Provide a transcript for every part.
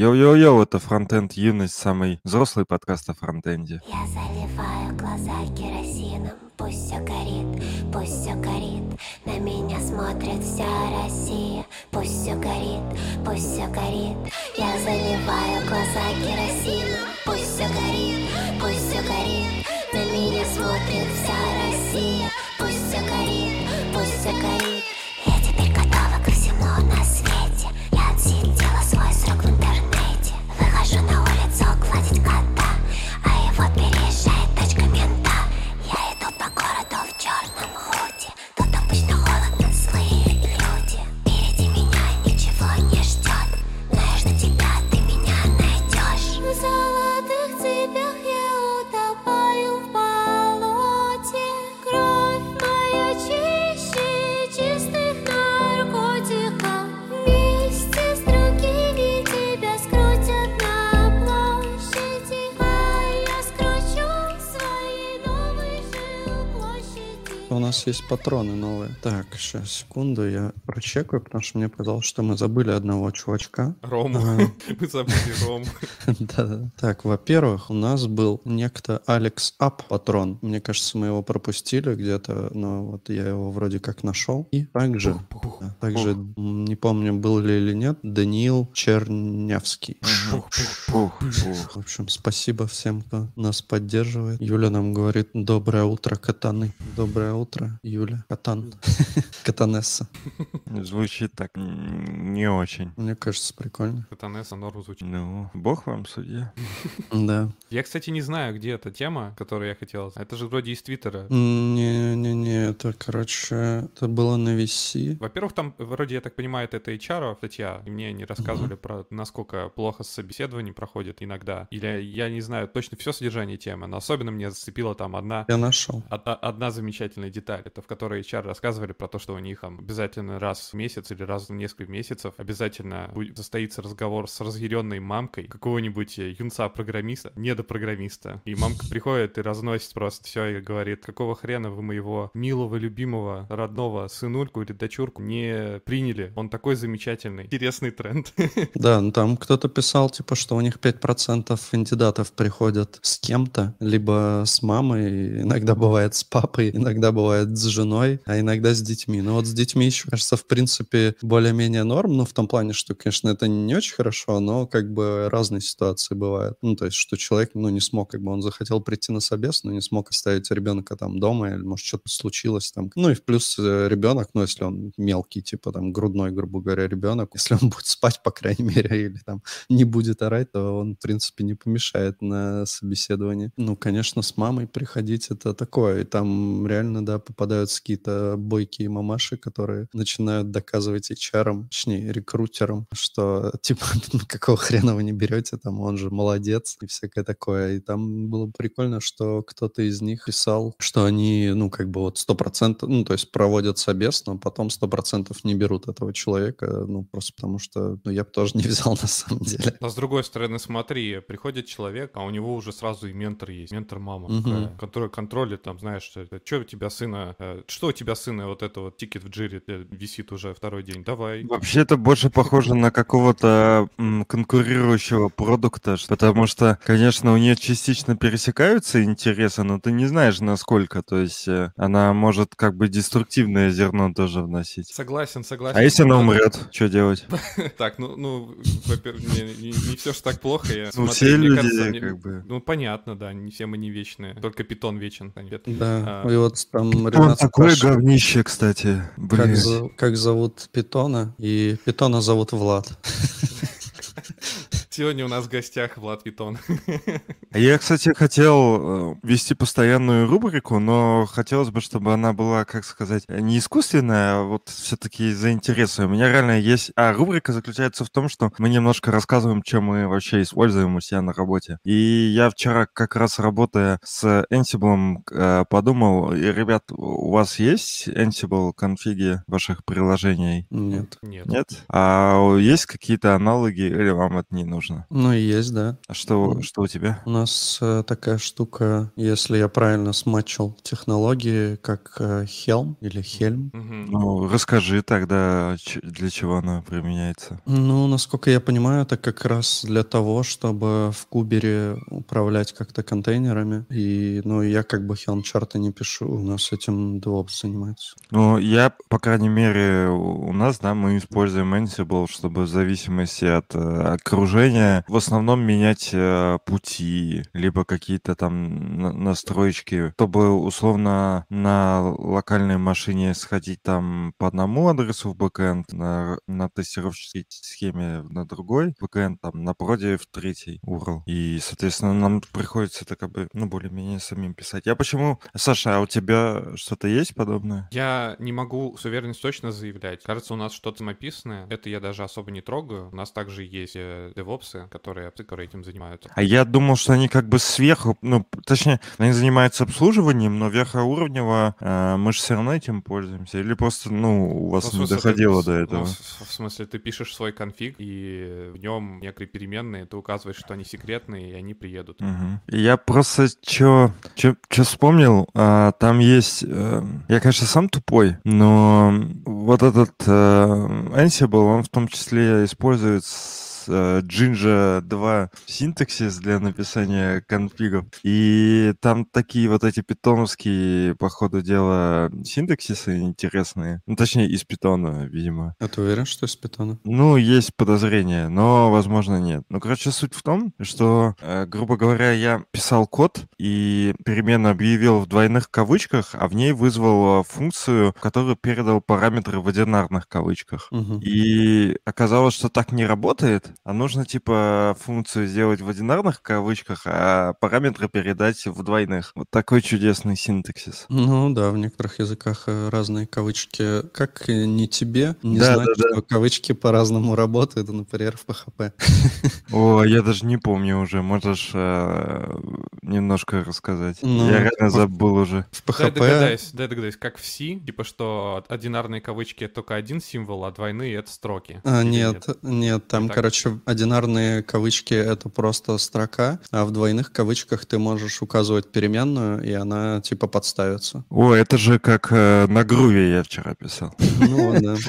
Йоу-йоу-йоу, это Фронтенд Юность, самый взрослый подкаст о фронтенде. Я заливаю глаза керосином, пусть все горит, пусть все горит. На меня смотрит вся Россия, пусть все горит, пусть все горит. Я заливаю глаза керосином, нас есть патроны новые. Так, сейчас, секунду, я прочекаю, потому что мне показалось, что мы забыли одного чувачка. Рому. Ага. Мы забыли Рому. Да-да. Так, во-первых, у нас был некто Алекс Ап патрон. Мне кажется, мы его пропустили где-то, но вот я его вроде как нашел. И также, да, также не помню, был ли или нет, Даниил Чернявский. В общем, спасибо всем, кто нас поддерживает. Юля нам говорит «Доброе утро, катаны». Доброе утро, Юля. Катан. Катанесса. Звучит так не очень. Мне кажется, прикольно. Катанесса норм звучит. Ну, бог вам судья. Да. Я, кстати, не знаю, где эта тема, которую я хотел. Это же вроде из Твиттера. Не-не-не, это, короче, это было на VC. Во-первых, там, вроде, я так понимаю, это HR статья, и мне они рассказывали про насколько плохо собеседование проходит иногда. Или я не знаю точно все содержание темы, но особенно мне зацепила там одна Я нашел. Одна замечательная деталь, это в которой HR рассказывали про то, что у них там обязательно раз в месяц или раз в несколько месяцев обязательно будет состоится разговор с разъяренной мамкой какого-нибудь э, юнца-программиста, недопрограммиста. И мамка приходит и разносит просто все и говорит, какого хрена вы моего милого, любимого, родного сынульку или дочурку не приняли? Он такой замечательный. Интересный тренд. Да, ну там кто-то писал, типа, что у них 5% кандидатов приходят с кем-то, либо с мамой, иногда бывает с папой, иногда бывает с женой, а иногда с детьми. Но вот с детьми еще, кажется, в принципе, более-менее норм, ну, в том плане, что, конечно, это не очень хорошо, но как бы разные ситуации бывают. Ну, то есть, что человек, ну, не смог, как бы он захотел прийти на собес, но не смог оставить ребенка там дома, или, может, что-то случилось там. Ну, и в плюс э, ребенок, ну, если он мелкий, типа там грудной, грубо говоря, ребенок, если он будет спать, по крайней мере, или там не будет орать, то он, в принципе, не помешает на собеседовании. Ну, конечно, с мамой приходить это такое. И там реально, да, попадаются какие-то бойкие мамаши, которые начинают доказывать HR, точнее, рекрутерам, что, типа, ну, какого хрена вы не берете, там, он же молодец и всякое такое. И там было прикольно, что кто-то из них писал, что они, ну, как бы вот сто процентов, ну, то есть проводят собес, но потом сто процентов не берут этого человека, ну, просто потому что, ну, я бы тоже не взял на самом деле. А с другой стороны, смотри, приходит человек, а у него уже сразу и ментор есть, ментор-мама, такая, которая контролит, там, знаешь, что, что у тебя сына, э, что у тебя сына, вот это вот тикет в джире э, висит уже второй день, давай. Вообще это больше похоже на какого-то конкурирующего продукта, потому что, конечно, у нее частично пересекаются интересы, но ты не знаешь, насколько. То есть э, она может как бы деструктивное зерно тоже вносить. Согласен, согласен. А если она умрет, что делать? Так, ну, ну, во-первых, не, все же так плохо. Я, Ну, все люди, как бы. Ну, понятно, да, не все мы не вечные. Только питон вечен. Да, А. и вот там Он такое говнище, кстати. как, Блин. за- как зовут Питона, и Питона зовут Влад. Сегодня у нас в гостях Влад Питон. А Я, кстати, хотел э, вести постоянную рубрику, но хотелось бы, чтобы она была, как сказать, не искусственная, а вот все-таки за интересы. У меня реально есть... А рубрика заключается в том, что мы немножко рассказываем, чем мы вообще используем у себя на работе. И я вчера как раз работая с Ansible э, подумал, и, ребят, у вас есть Ansible конфиги ваших приложений? Нет. Нет. Нет? А есть какие-то аналоги, или вам это не нужно? Ну, и есть, да. А что, Ну. что у тебя? У нас э, такая штука, если я правильно смачил технологии, как э, Helm или Helm. Мгм. Ну, расскажи тогда, ч- для чего она применяется. Ну, насколько я понимаю, это как раз для того, чтобы в кубере управлять как-то контейнерами. И, ну, я как бы Helm чарты не пишу, у нас этим DevOps занимается. Ну, я, по крайней мере, у у нас, да, мы используем Ansible, чтобы в зависимости от окружения в основном менять э, пути, либо какие-то там на- настроечки, чтобы условно на локальной машине сходить там по одному адресу в бэкэнд, на, на тестировщической схеме на другой бэкэнд, там на проде в третий URL. И, соответственно, нам приходится это как бы, ну, более-менее самим писать. Я почему... Саша, а у тебя что-то есть подобное? Я не могу с уверенностью точно заявлять. Кажется, у нас что-то написано. Это я даже особо не трогаю. У нас также есть э, девопсы, которые, которые этим занимаются. А я думал, что они как бы сверху, ну, точнее, они занимаются обслуживанием, но верхоуровнево э, мы же все равно этим пользуемся. Или просто, ну, у вас Ну, не доходило ты- до ну, этого. в- в смысле, ты пишешь свой конфиг, и в нем некоторые переменные, ты указываешь, что они секретные, и они приедут. Мгм. Я просто что вспомнил, а, там есть... э, я, конечно, сам тупой, но вот этот э, Ansible, он в том числе использует с, э, Jinja 2 синтаксис для написания конфигов. И там такие вот эти питоновские, по ходу дела, синтаксисы интересные. Ну, точнее, из питона, видимо. А ты уверен, что из питона? Ну, есть подозрение, но, возможно, нет. Ну, короче, суть в том, что, э, грубо говоря, я писал код и перемену объявил в двойных кавычках, а в ней вызвал э, функцию, которую передал параметры в одинарных кавычках. Мгм. И оказалось, что так не работает, а нужно, типа, функцию сделать в одинарных кавычках, а параметры передать в двойных. Вот такой чудесный синтаксис. Ну да, в некоторых языках э, разные кавычки. Как не тебе не Да, знать, да, да. что кавычки по-разному работают, например, в PHP. О, я даже не помню уже. Можешь э, немножко рассказать? Ну, я реально в- забыл уже. В Дай PHP... догадаюсь, дай догадаюсь, как в C, типа что одинарные кавычки это только один символ, а двойные это строки. А, нет, нет, там, так? Короче, одинарные кавычки — это просто строка, а в двойных кавычках ты можешь указывать переменную, и она, типа, подставится. О, это же как э, на груве я вчера писал. Ну, да.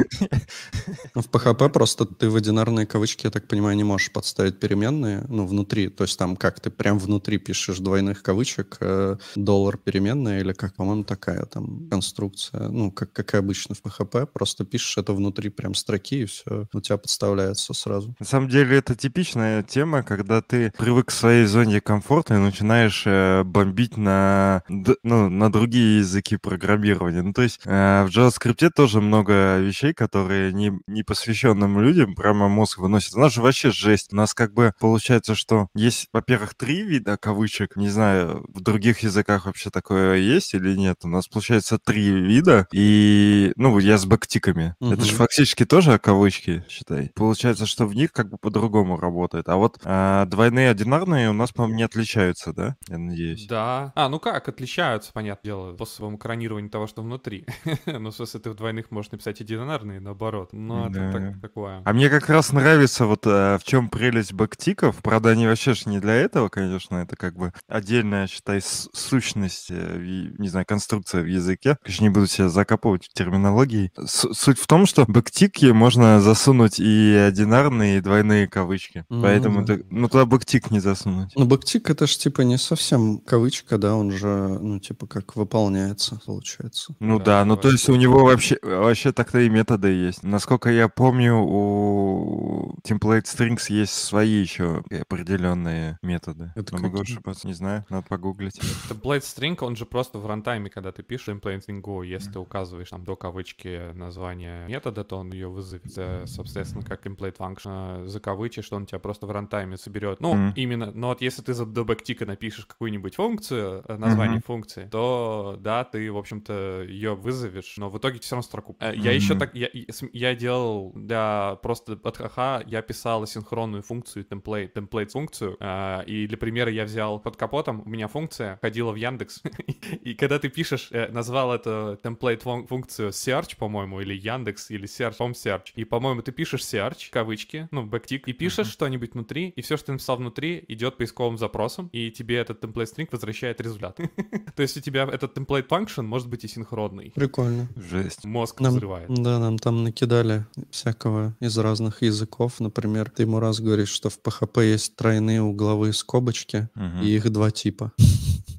Ну, В PHP просто ты в одинарные кавычки, я так понимаю, не можешь подставить переменные, ну, внутри. То есть там как, ты прям внутри пишешь двойных кавычек, э, доллар переменная или как, по-моему, такая там конструкция, ну, как, как и обычно в PHP, просто пишешь это внутри прям строки, и все, у тебя подставляется сразу. На самом деле это типичная тема, когда ты привык к своей зоне комфорта и начинаешь э, бомбить на, д- ну, на другие языки программирования. Ну, то есть э, в JavaScript тоже много вещей, которые не, не посвященным людям прямо мозг выносят. У нас же вообще жесть. У нас как бы получается, что есть, во-первых, три вида кавычек. Не знаю, в других языках вообще такое есть или нет. У нас получается три вида. И, ну, я с бэктиками. Это же фактически тоже кавычки, считай. Получается, что в них как бы по-другому работает. А вот а, двойные одинарные у нас, по-моему, не отличаются, да? Я надеюсь. Да. А, ну как, отличаются, понятное дело, способом экранирования того, что внутри. ну, в смысле, ты в двойных можешь написать одинарные, наоборот. Ну, это Да. так- такое. А мне как раз нравится вот а, в чем прелесть бэктиков. Правда, они вообще ж не для этого, конечно. Это как бы отдельная, считай, сущность, э, не знаю, конструкция в языке. Конечно, не буду себя закапывать в терминологии. С- суть в том, что бэктики можно засунуть и одинарные, и двойные кавычки. Ну Поэтому, да. ты- ну, туда backtick не засунуть. Ну, backtick это ж типа не совсем кавычка, да, он же, ну, типа как выполняется, получается. Ну Да, да, ну то есть у него вообще, вообще так-то и методы есть. Насколько я помню, у template strings есть свои еще определенные методы. Это Но могу ошибаться, не знаю, надо погуглить. Template string, он же просто в рантайме, когда ты пишешь template string Go, если ты указываешь там до кавычки название метода, то он ее вызовет, э, соответственно, как template function. Э, Закавычишь, что он тебя просто в рантайме соберет. Ну, Мгм. именно, но вот если ты за до backtick а напишешь какую-нибудь функцию, э, название Мгм. функции, то да, ты, в общем-то, ее вызовешь, но в итоге все равно строку. Э, Я еще так, я, я делал для просто от ха я писал асинхронную функцию, template, template функцию, а, и для примера я взял под капотом, у меня функция ходила в Яндекс, и когда ты пишешь, э, назвал эту template фун- функцию search, по-моему, или Яндекс, или search, home search, и, по-моему, ты пишешь search, кавычки, ну, бэк- тик, и пишешь что-нибудь внутри, и все, что ты написал внутри, идет поисковым запросом, и тебе этот template string возвращает результат. То есть у тебя этот template function может быть и синхронный. Прикольно. Жесть. Мозг Нам- взрывает. Да, нам там накидали всякого из разных языков. Например, ты ему раз говоришь, что в PHP есть тройные угловые скобочки, Мгм. и их два типа.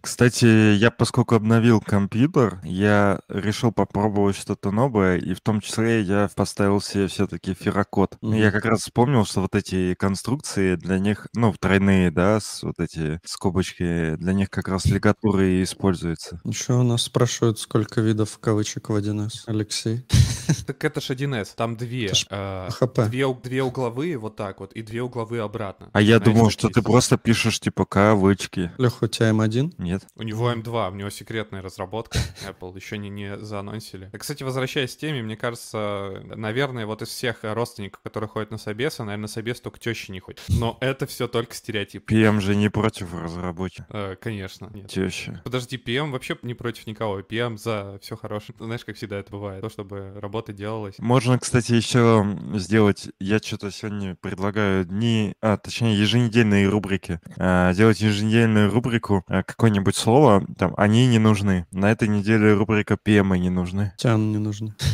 Кстати, я поскольку обновил компьютер, я решил попробовать что-то новое, и в том числе я поставил себе все-таки ферокод. Мгм. Я как раз вспомнил, что вот эти конструкции для них, ну, тройные, да, с вот эти скобочки, для них как раз лигатуры и используются. Еще у нас спрашивают, сколько видов кавычек в 1С. Алексей. Так это ж 1С, там две. Э. Две, угловые вот так вот, и две угловые обратно. А я думал, что ты просто пишешь типа кавычки. Леха, у тебя М1? Нет? У него М2, у него секретная разработка. Apple еще не, не заанонсили. А, Кстати, возвращаясь к теме, мне кажется, наверное, вот из всех родственников, которые ходят на собесы, наверное, на собес только теща не ходит. Но это все только стереотип. PM же не против разработчика. Э, конечно, нет. Теща. Подожди, PM вообще не против никого. PM за все хорошее. Знаешь, как всегда это бывает. То, чтобы работа делалась. Можно, кстати, еще сделать, я что-то сегодня предлагаю дни, а, точнее, еженедельные рубрики. А, делать еженедельную рубрику, а, какое-нибудь слово, там, они не нужны. На этой неделе рубрика PM не нужны. Тян не нужны.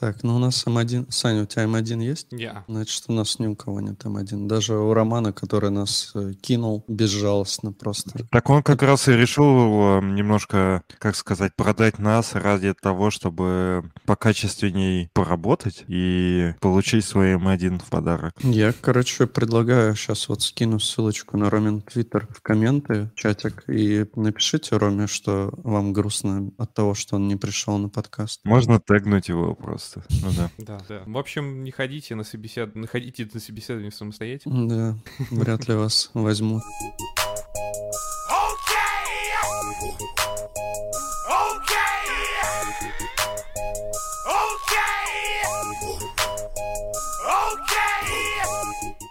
Так, ну у нас М1. Саня, у тебя М1 есть? Я. Значит, у нас ни у кого нет М1. Даже у Романа, который нас э, кинул безжалостно просто. Так он как раз и решил немножко, как сказать, продать нас ради того, чтобы покачественней поработать и получить свой М1 в подарок. Я, короче, предлагаю сейчас вот скину ссылочку на Ромин Твиттер в комменты, чатик, и напишите Роме, что вам грустно от того, что он не пришел на подкаст. Можно тегнуть его просто. Ну да. Да, да. В общем, не ходите на собесед... не ходите на собеседование самостоятельно. Да, вряд ли вас возьмут.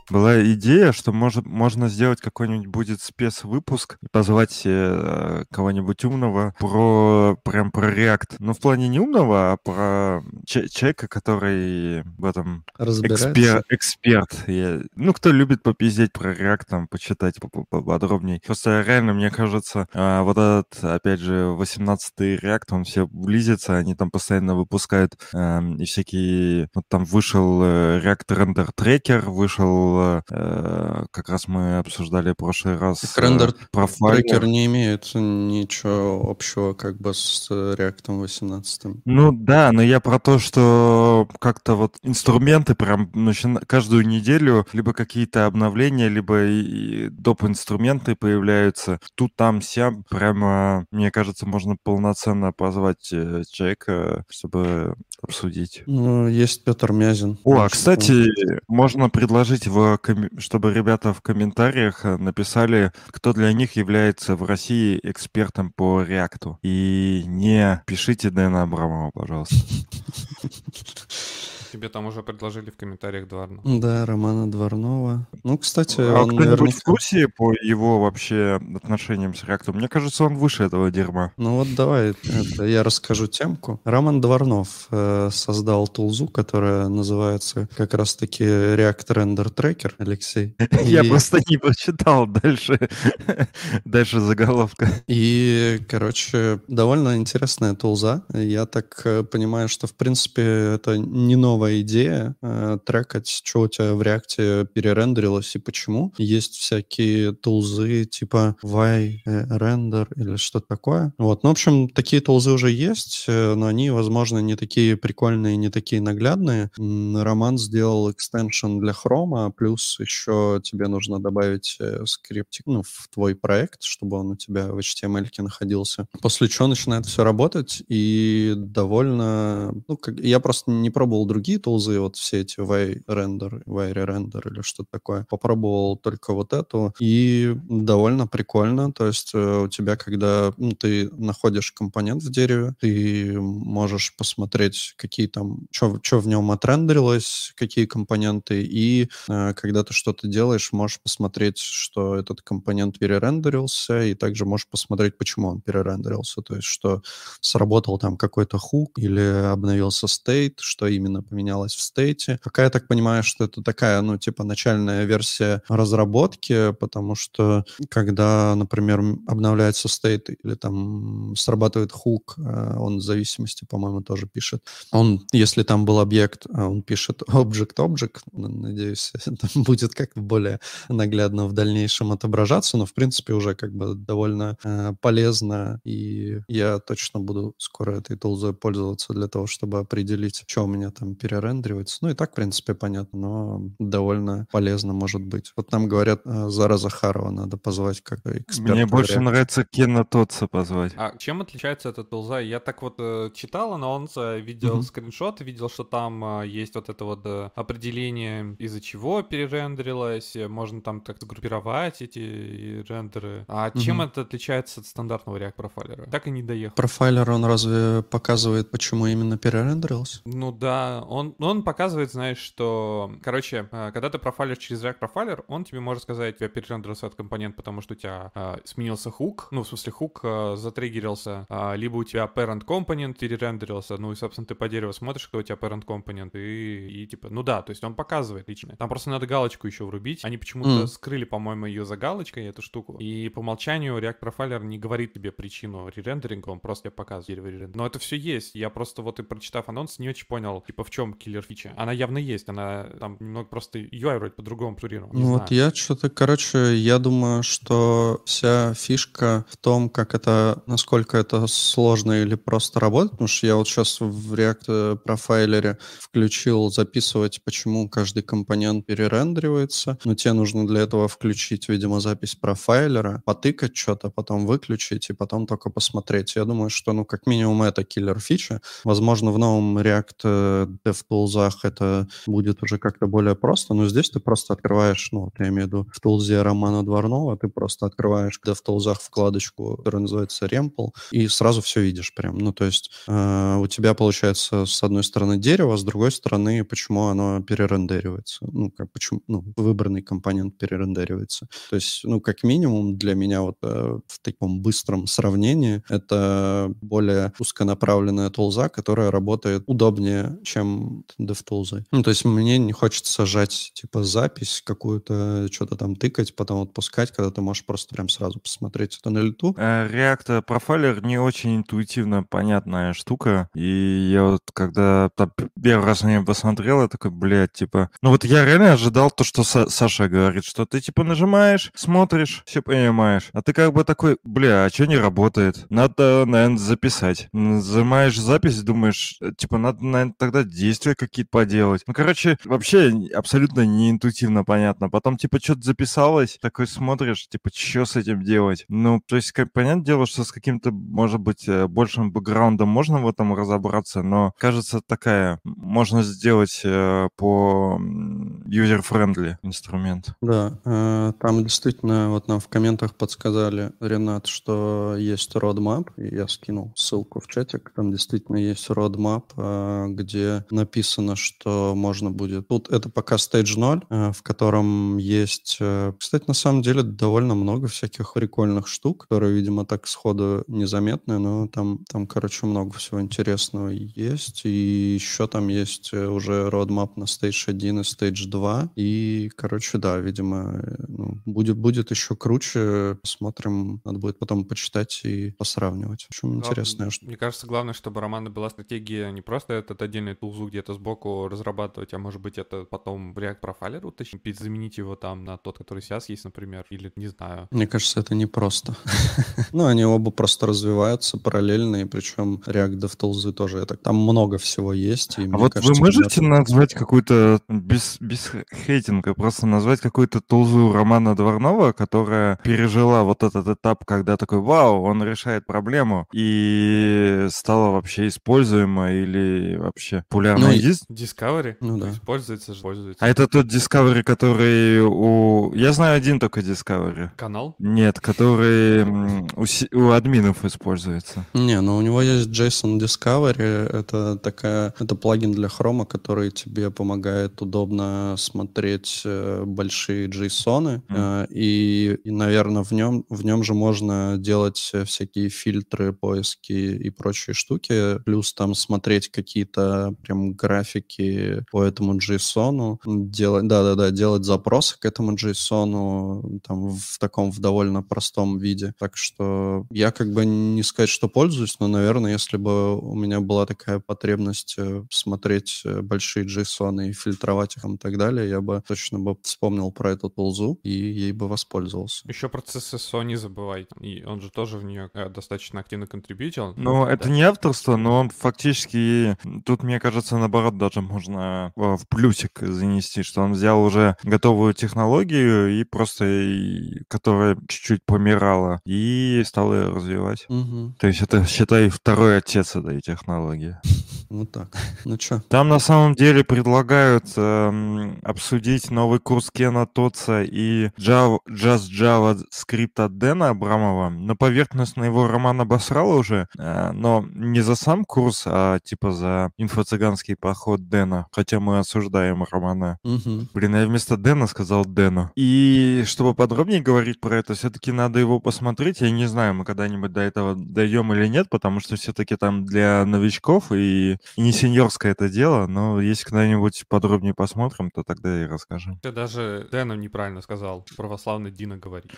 Была идея, что может, можно сделать какой-нибудь будет спецвыпуск, и позвать э, кого-нибудь умного про прям про React. Ну, в плане не умного, а про че- человека, который в этом экспер, эксперт. Я- ну, кто любит попиздеть про React, там, почитать по- по- поподробнее. Просто реально, мне кажется, а, вот этот, опять же, 18-й React, он все близится, они там постоянно выпускают эм, и всякие... Вот там вышел э, React Render Tracker, вышел, э, как раз мы обсуждали в прошлый раз... Так рендер профайлер. Трекер не имеет ничего общего как бы с э, React 18. Ну да, но я про то, что как-то вот инструменты прям начина- каждую неделю либо какие-то обновления, либо и, и доп. инструменты появляются. Тут, там, сям. Прямо, мне кажется, можно полноценно позвать э, человека, чтобы обсудить. Ну, есть Петр Мязин. О, а кстати, можно предложить, чтобы ребята в комментариях э, написали, кто для них является в России экспертом по реакту. И не пишите Дэна Абрамова, пожалуйста. Тебе там уже предложили в комментариях Дварну. Да, Романа Дворнова. Ну, кстати, А он кто-нибудь в курсе по его вообще отношениям с реактом? Мне кажется, он выше этого дерьма. Ну вот давай, это, я расскажу темку. Роман Дворнов э, создал тулзу, которая называется как раз-таки React Render Tracker, Алексей. Я просто не прочитал дальше, дальше заголовка. И, короче, довольно интересная тулза. Я так э, понимаю, что, в принципе, это не новая идея э, трекать, что у тебя в реакте перерендерилось и почему. Есть всякие тулзы типа Y-render или что-то такое. Вот. Ну, в общем, такие тулзы уже есть, э, но они, возможно, не такие прикольные, не такие наглядные. Роман сделал экстеншн для хрома, плюс еще тебе нужно добавить э, скриптик ну, в твой проект, чтобы он у тебя в HTML находился. После чего начинает все работать, и довольно... Ну, как, я просто не пробовал другие тулзы, вот все эти Y-render, Y-render или что-то такое. Попробовал только вот эту, и довольно прикольно. То есть э, у тебя, когда ну, ты находишь компонент в дереве, ты можешь посмотреть, какие там, что в нем отрендерилось, какие компоненты, и э, когда ты что-то делаешь, можешь посмотреть, что этот компонент перерендерился, и также можешь посмотреть, почему он перерендерился, то есть что сработал там какой-то хук или обновился стейт, что именно поменялось поменялось в стейте. Пока я так понимаю, что это такая, ну, типа, начальная версия разработки, потому что когда, например, обновляется стейт или там срабатывает хук, э, он в зависимости, по-моему, тоже пишет. Он, если там был объект, э, он пишет object-object, надеюсь, это будет как-то более наглядно в дальнейшем отображаться, но, в принципе, уже как бы довольно э, полезно, и я точно буду скоро этой тулзой пользоваться для того, чтобы определить, что у меня там перерендеривается. Ну и так, в принципе, понятно, но довольно полезно может быть. Вот нам говорят, э, Зара Захарова надо позвать как эксперта. Мне больше нравится Кена Тотса позвать. А чем отличается эта тулза? Я так вот э, читал анонс, видел mm-hmm. скриншот, видел, что там э, есть вот это вот э, определение, из-за чего перерендерилось, можно там как-то группировать эти рендеры. А mm-hmm. чем это отличается от стандартного React профайлера? Так и не доехал. Профайлер, он разве показывает, почему именно перерендерился? Ну да, он, он показывает, знаешь, что, короче, э, когда ты профайлишь через React профайлер, он тебе может сказать, тебя перерендерился этот компонент, потому что у тебя э, сменился хук, ну, в смысле, хук э, затриггерился, э, либо у тебя parent компонент перерендерился, ну и, собственно, ты по дереву смотришь, что у тебя parent компонент, и, и типа, ну да, то есть он показывает лично. Там просто надо галочку еще врубить. Они почему-то mm. скрыли, по-моему, ее за галочкой, эту штуку. И по умолчанию React Profiler не говорит тебе причину ререндеринга, он просто тебе показывает дерево ререндеринга. Но это все есть. Я просто вот и прочитав анонс, не очень понял, типа, в чем киллер фича. Она явно есть, она там немного просто UI вроде по-другому планирована. Ну вот я что-то, короче, я думаю, что вся фишка в том, как это, насколько это сложно или просто работает, потому что я вот сейчас в React профайлере включил записывать, почему каждый компонент перерендеривается, но тебе нужно для этого включить, видимо, запись профайлера, потыкать что-то, потом выключить и потом только посмотреть. Я думаю, что, ну, как минимум, это киллер фича. Возможно, в новом React э, DevTools это будет уже как-то более просто, но здесь ты просто открываешь, ну, я имею в виду в тулзе Романа Дворнова, ты просто открываешь в DevTools вкладочку, которая называется Remple, и сразу все видишь прям. Ну, то есть э, у тебя получается с одной стороны дерево, с другой стороны, почему оно перерендеривается. Ну, как почему, ну, выбранный компонент перерендеривается. То есть, ну, как минимум для меня вот э, в таком быстром сравнении это более узконаправленная тулза, которая работает удобнее, чем DevTools. Ну, то есть мне не хочется сажать, типа, запись какую-то, что-то там тыкать, потом отпускать, когда ты можешь просто прям сразу посмотреть это на лету. Э, React профайлер не очень интуитивно понятная штука, и я вот когда первый раз на нее посмотрел, я такой, блядь, типа... Ну вот я реально ожидал то, что Саша говорит, что ты типа нажимаешь, смотришь, все понимаешь. А ты как бы такой, бля, а что не работает? Надо, наверное, записать. Нажимаешь запись, думаешь, э, типа, надо, наверное, тогда действия какие-то поделать. Ну, короче, вообще абсолютно неинтуитивно понятно. Потом, типа, что-то записалось, такой смотришь, типа, что с этим делать? Ну, то есть, как понятное дело, что с каким-то, может быть, э, большим бэкграундом можно в этом разобраться, но, кажется, такая, можно сделать э, по user-friendly инструмент. Да, э, там действительно вот нам в комментах подсказали, Ренат, что есть roadmap, и я скинул ссылку в чатик, там действительно есть roadmap, э, где написано, что можно будет... Тут это пока stage 0, э, в котором есть... Кстати, на самом деле довольно много всяких прикольных штук, которые, видимо, так сходу незаметны, но там, там короче, много всего интересного есть, и еще там есть уже roadmap на stage 1 и stage 2, и, короче, да, видимо, ну, будет, будет еще круче. Посмотрим. Надо будет потом почитать и посравнивать. В общем, интересно. Мне кажется, главное, чтобы Романа была стратегия не просто этот отдельный тулзу где-то сбоку разрабатывать, а может быть это потом в React Profiler уточнить, заменить его там на тот, который сейчас есть, например, или не знаю. Мне кажется, это не просто. Ну, они оба просто развиваются параллельно, и причем React DevTools тоже это. Там много всего есть. А вот вы можете назвать какую-то без, без хейтинга, просто назвать какую-то тулзу Романа Дворнова, которая пережила вот этот этап, когда такой, вау, он решает проблему, и стала вообще используема или вообще популярна. Ну, есть? Discovery? Ну да. Используется же, пользуется. А это тот Discovery, который у... Я знаю один только Discovery. Канал? Нет, который у, у админов используется. Не, но ну у него есть JSON Discovery, это такая, это плагин для Chrome, который тебе помогает удобно смотреть э, большие JSON, mm. и, и, наверное, в нем, в нем же можно делать всякие фильтры, поиски и прочие штуки, плюс там смотреть какие-то прям там графики по этому JSON, делать, да-да-да, делать запросы к этому JSON там в таком, в довольно простом виде. Так что я как бы не сказать, что пользуюсь, но, наверное, если бы у меня была такая потребность э, смотреть э, большие JSON и фильтровать их и так далее, я бы точно бы вспомнил про эту тулзу и ей бы воспользовался. Еще про CSSO не забывай. И он же тоже в нее э, достаточно активно контрибьютил. Ну, это не авторство, но он фактически... Тут, мне кажется, наоборот, даже можно в плюсик занести, что он взял уже готовую технологию и просто... которая чуть-чуть помирала, и стал ее развивать. Угу. То есть это, считай, второй отец этой технологии. Вот так. Ну что? Там на самом деле предлагают эм, обсудить новый курс Кена Тотса и Java, Just Java скрипт от Дэна Абрамова. На поверхностно его роман обосрал уже, э, но не за сам курс, а типа за инфо-цыганский подход Дэна. Хотя мы осуждаем романа. Угу. Блин, я вместо Дэна сказал Дэну. И чтобы подробнее говорить про это, все-таки надо его посмотреть. Я не знаю, мы когда-нибудь до этого дойдем или нет, потому что все-таки там для новичков и и не сеньорское это дело, но если когда-нибудь подробнее посмотрим, то тогда и расскажем. Ты даже Дэну неправильно сказал. Православный Дина говорит.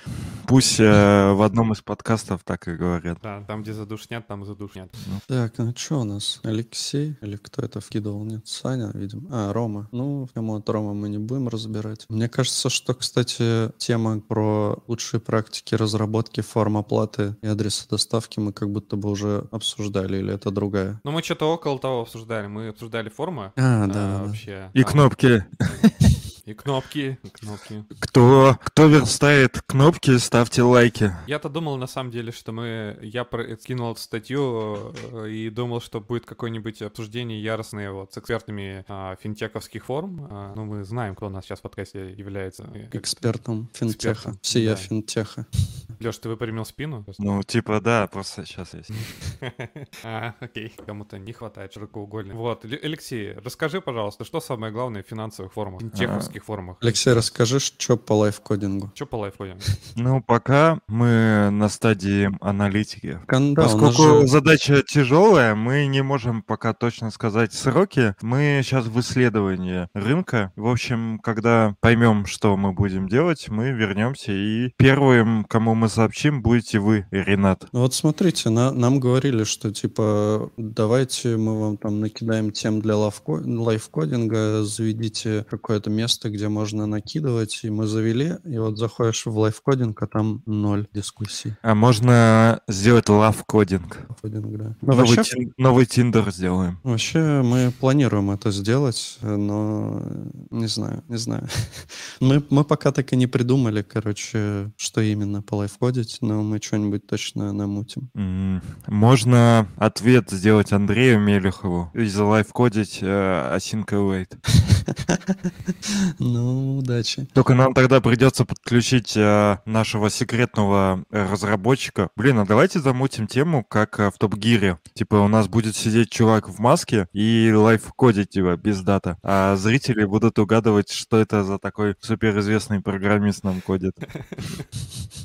Пусть э, в одном из подкастов так и говорят. Да, там, где задушнят, там задушнят. Так, ну что у нас? Алексей? Или кто это вкидывал? Нет, Саня, видимо. А, Рома. Ну, тему от Рома мы не будем разбирать. Мне кажется, что, кстати, тема про лучшие практики разработки форм оплаты и адреса доставки мы как будто бы уже обсуждали, или это другая? Ну, мы что-то около того обсуждали. Мы обсуждали формы. А, да, да. вообще. И А, кнопки. И кнопки, и кнопки. Кто, кто верстает кнопки, ставьте лайки. Я-то думал, на самом деле, что мы... Я про- скинул эту статью э, и думал, что будет какое-нибудь обсуждение яростное вот с экспертами а, финтековских форм. А, ну, мы знаем, кто у нас сейчас в подкасте является. Экспертом финтеха. Экспертом, Всея да. финтеха. Леш, ты выпрямил спину? Ну, типа, да, просто сейчас есть. А, окей, кому-то не хватает широкоугольных. Вот, Ле- Алексей, расскажи, пожалуйста, что самое главное в финансовых формах, финтеховских формах? Алексей, расскажи, что по лайфкодингу. Что по лайфходе? Ну, пока мы на стадии аналитики. Кан- да, у нас Поскольку же- задача тяжелая, мы не можем пока точно сказать сроки. Мы сейчас в исследовании рынка. В общем, когда поймем, что мы будем делать, мы вернемся. И первым, кому мы сообщим, будете вы, Ренат. Ну вот смотрите, на- нам говорили, что типа давайте мы вам там накидаем тем для лайфко- лайфкодинга, заведите какое-то место, где можно накидывать, и мы завели, и вот заходишь в лайфкодинг, а там ноль дискуссий. А можно сделать лав-кодинг. Кодинг, да. Ну, Новый, вообще, тин- новый Тиндер сделаем. вообще мы планируем это сделать, но не знаю, не знаю. Мы, мы пока так и не придумали, короче, что именно по лайфкодить, но мы что-нибудь точно намутим. Можно ответ сделать Андрею Мелехову и залайфкодить э, async await. Ну, удачи. Только нам тогда придется подключить э, нашего секретного разработчика. Блин, а давайте замутим тему, как э, в Топ-Гире. Типа у нас будет сидеть чувак в маске и лайфкодить типа без дата. А зрители будут угадывать, что это за такой суперизвестный программист нам кодит.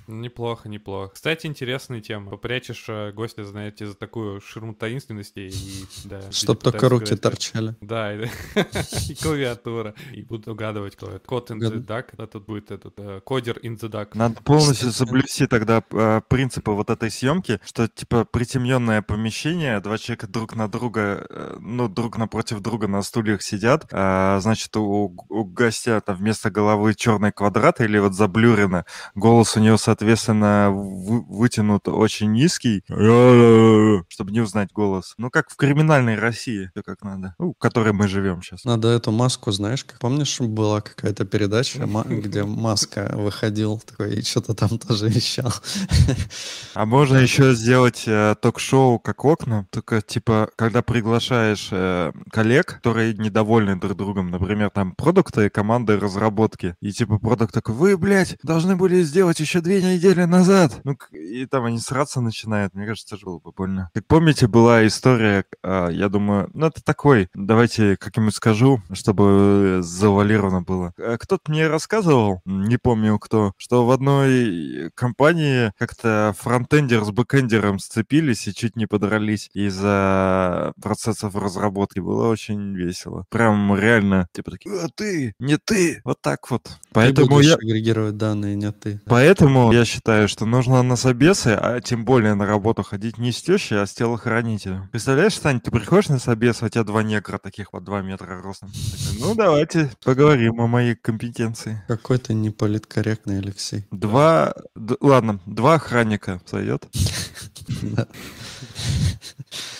Неплохо, неплохо. Кстати, интересная тема. Попрячешь э, гостя, знаете, за такую ширму таинственности и... Да, Чтоб только руки торчали. Да, и, и клавиатура. И будут угадывать, кто это. Код in the duck, тут будет этот э, кодер in the duck. Надо полностью соблюсти тогда э, принципы вот этой съемки, что типа притемненное помещение, два человека друг на друга, э, ну, друг напротив друга на стульях сидят, а, значит, у, у гостя там вместо головы черный квадрат или вот заблюрено, голос у него, соответственно, вы- вытянут очень низкий, чтобы не узнать голос. Ну, как в криминальной России, все как надо, ну, в которой мы живем сейчас. Надо эту маску, знаешь, как помнишь, была какая-то передача, где маска выходил такой и что-то там тоже вещал. А можно еще сделать э, ток-шоу как окна, только типа, когда приглашаешь э, коллег, которые недовольны друг другом, например, там продукты и команды разработки, и типа продукт такой, вы, блядь, должны были сделать еще две недели назад. Ну, и там они сраться начинают. Мне кажется, тоже было бы больно. Как помните, была история, а, я думаю, ну, это такой, давайте как-нибудь скажу, чтобы завалировано было. А кто-то мне рассказывал, не помню кто, что в одной компании как-то фронтендер с бэкендером сцепились и чуть не подрались из-за процессов разработки. Было очень весело. Прям реально, типа такие, а ты, не ты, вот так вот. Поэтому я... агрегировать данные, не ты. Поэтому я считаю, что нужно на собесы, а тем более на работу ходить не с тещей, а с телохранителем. Представляешь, Сань, ты приходишь на собес, а у тебя два негра таких вот два метра ростом. Ну, давайте поговорим о моей компетенции. Какой ты неполиткорректный, Алексей. Два... Ладно, два охранника сойдет?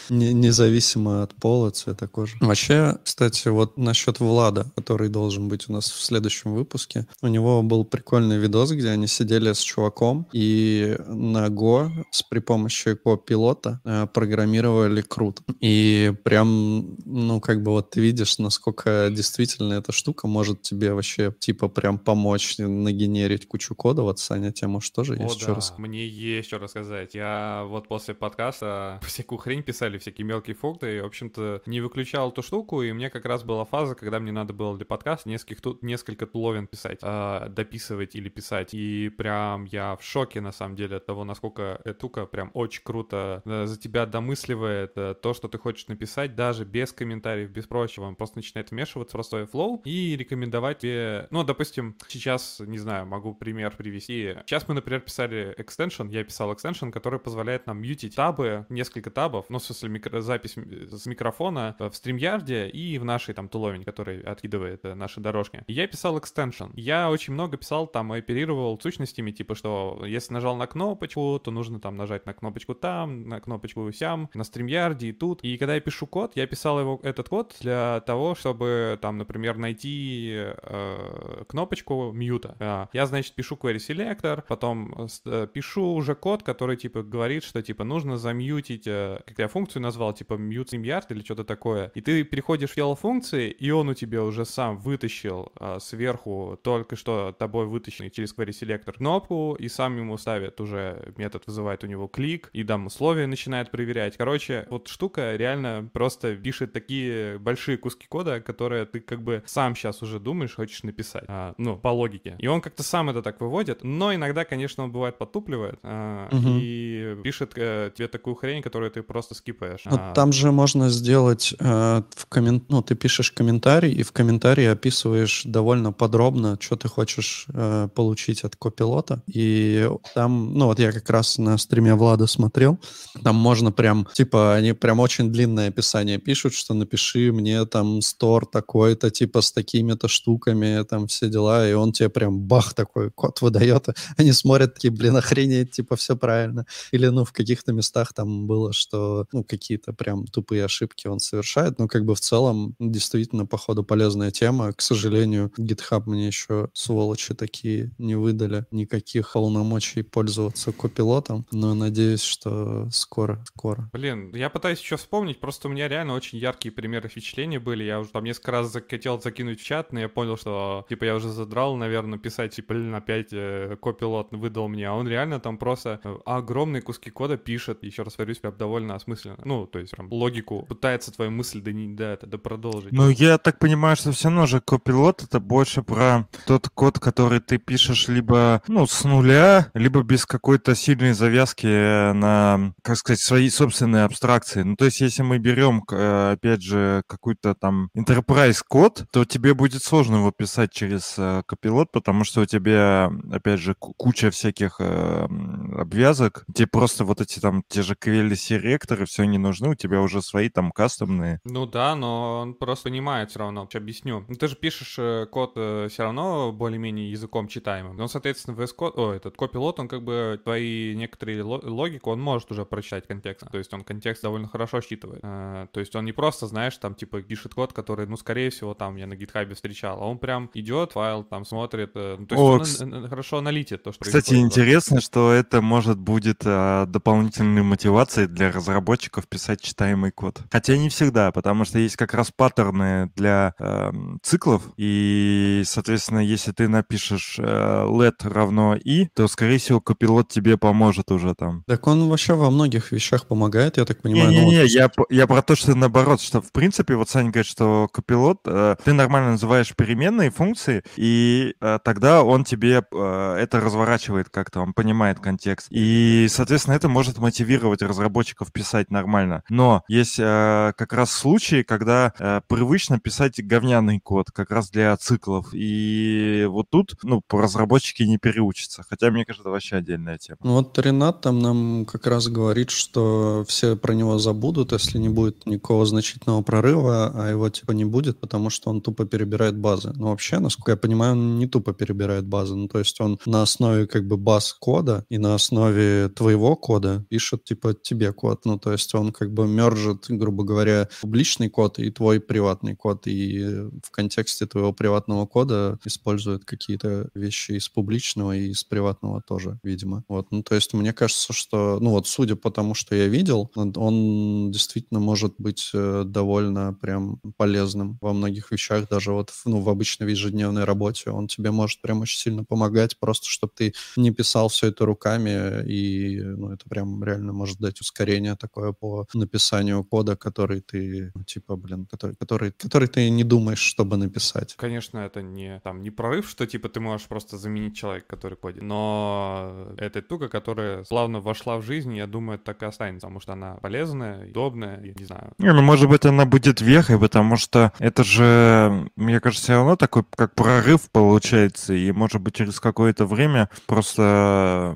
Независимо от пола, цвета кожи. Вообще, кстати, вот насчет Влада, который должен быть у нас в следующем выпуске, у него был прикольный видос, где они сидели с чуваком и на Go с при помощи Go-пилота э, программировали крут. И прям, ну, как бы вот ты видишь, насколько действительно эта штука может тебе вообще, типа, прям помочь нагенерить кучу кода. Вот, Саня, тебе, может, тоже О, есть да. что рассказать? Мне есть что рассказать. Я вот после подкаста всякую хрень писали, всякие мелкие функции, и, в общем-то, не выключал эту штуку, и мне как раз была фаза, когда мне надо было для подкаста нескольких, тут, несколько туловин писать, э, дописывать или писать. И прям я в шоке, на самом деле, от того, насколько эта штука прям очень круто э, за тебя домысливает э, то, что ты хочешь написать, даже без комментариев, без прочего. Он просто начинает вмешиваться простой флоу и рекомендовать тебе... Ну, допустим, сейчас, не знаю, могу пример привести. Сейчас мы, например, писали extension, я писал extension, который позволяет нам мьютить табы, несколько табов, ну, в смысле, микро, запись с микрофона в StreamYard и в нашей там туловень, который откидывает э, наши дорожки. Я писал extension. Я очень много писал там, оперировал сущностями, типа, что если нажал на кнопочку, то нужно там нажать на кнопочку там, на кнопочку сям, на StreamYard и тут. И когда я пишу код, я писал его, этот код для того, чтобы например, найти э, кнопочку мьюта. Э, я, значит, пишу query selector, потом э, пишу уже код, который, типа, говорит, что, типа, нужно замьютить, э, как я функцию назвал, типа mute StreamYard или что-то такое. И ты переходишь в тело функции, и он у тебя уже сам вытащил а, сверху только что тобой вытащенный через query selector кнопку, и сам ему ставит уже метод, вызывает у него клик, и там условия начинает проверять. Короче, вот штука реально просто пишет такие большие куски кода, которые ты как бы сам сейчас уже думаешь, хочешь написать. А, ну, по логике. И он как-то сам это так выводит, но иногда, конечно, он бывает потупливает а, угу. и пишет а, тебе такую хрень, которую ты просто скипаешь. Вот а... Там же можно сделать э, в коммент... ну, ты пишешь комментарий, и в комментарии описываешь довольно подробно, что ты хочешь э, получить от копилота. И там, ну вот я как раз на стриме Влада смотрел, там можно прям, типа, они прям очень длинное описание пишут, что напиши мне там стор такой-то, типа, с такими-то штуками, там все дела, и он тебе прям бах такой код выдает. Они смотрят такие, блин, охренеть, типа, все правильно. Или, ну, в каких-то местах там было, что, ну, какие какие-то прям тупые ошибки он совершает, но как бы в целом действительно, походу, полезная тема. К сожалению, GitHub мне еще сволочи такие не выдали никаких полномочий пользоваться копилотом, но надеюсь, что скоро, скоро. Блин, я пытаюсь еще вспомнить, просто у меня реально очень яркие примеры впечатлений были. Я уже там несколько раз хотел закинуть в чат, но я понял, что, типа, я уже задрал, наверное, писать, типа, блин, опять э, копилот выдал мне, а он реально там просто э, огромные куски кода пишет, еще раз говорюсь, прям довольно осмысленно. Ну, то есть прям логику пытается твою мысль да, не, да, это, да продолжить. Ну, я так понимаю, что все равно же копилот это больше про тот код, который ты пишешь либо, ну, с нуля, либо без какой-то сильной завязки на, как сказать, свои собственные абстракции. Ну, то есть, если мы берем, э, опять же, какой-то там enterprise код, то тебе будет сложно его писать через э, копилот, потому что у тебя, опять же, куча всяких э, обвязок, тебе просто вот эти там, те же квели-селекторы, все не нужны, у тебя уже свои там кастомные. Ну да, но он просто понимает все равно, что объясню. Ну, ты же пишешь э, код э, все равно более-менее языком читаемым. Он, соответственно, VS Code, о, этот копилот, он как бы твои некоторые логику, он может уже прочитать контекст. То есть он контекст довольно хорошо считывает. Э, то есть он не просто, знаешь, там типа пишет код, который, ну, скорее всего, там я на гитхабе встречал, а он прям идет, файл там смотрит. Ну, то есть О, он хорошо аналитит то, что Кстати, интересно, что это может будет а, дополнительной мотивацией для разработчиков писать читаемый код. Хотя не всегда, потому что есть как раз паттерны для э, циклов, и, соответственно, если ты напишешь э, let равно API, то, скорее всего, копилот тебе поможет уже там. Так он вообще во многих вещах помогает, я так понимаю. ну, Не-не-не, вот- я, я про то, что наоборот, что в принципе, вот Саня говорит, что копилот, э, ты нормально называешь переменные функции, и э, тогда он тебе э, это разворачивает как-то, он понимает контекст. И, соответственно, это может мотивировать разработчиков писать нормально. Но есть как раз случаи, когда привычно писать говняный код, как раз для циклов. И вот тут, ну, разработчики не переучатся. Хотя, мне кажется, это вообще отдельная тема. Ну вот Ренат там нам как раз говорит, что все про него забудут, если не будет никакого значительного прорыва, а его типа не будет, потому что он тупо перебирает базы. Но вообще, насколько я понимаю, он не тупо перебирает базы. Ну то есть он на основе как бы баз кода и на основе твоего кода пишет типа тебе код. Ну то есть он как бы мержит, грубо говоря, публичный код и твой приватный код. И в контексте твоего приватного кода использует какие-то вещи из публичного и из приватного тоже, видимо. Вот, ну, то есть мне кажется, что, ну, вот, судя по тому, что я видел, он- действительно может быть э, довольно прям полезным во многих вещах, даже вот, ну, в обычной ежедневной работе. Он тебе может прям очень сильно помогать, просто чтобы ты не писал все это руками, и, ну, это прям реально может дать ускорение такое по написанию кода, который ты, ну, типа, блин, который, который, который ты не думаешь, чтобы написать. Конечно, это не там не прорыв, что типа ты можешь просто заменить человека, который кодит, но это штука, которая плавно вошла в жизнь, я думаю, так и останется, потому что она полезная, удобная, я не знаю. Не, ну, может быть, она будет вехой, потому что это же, мне кажется, все равно такой, как прорыв получается, и, может быть, через какое-то время просто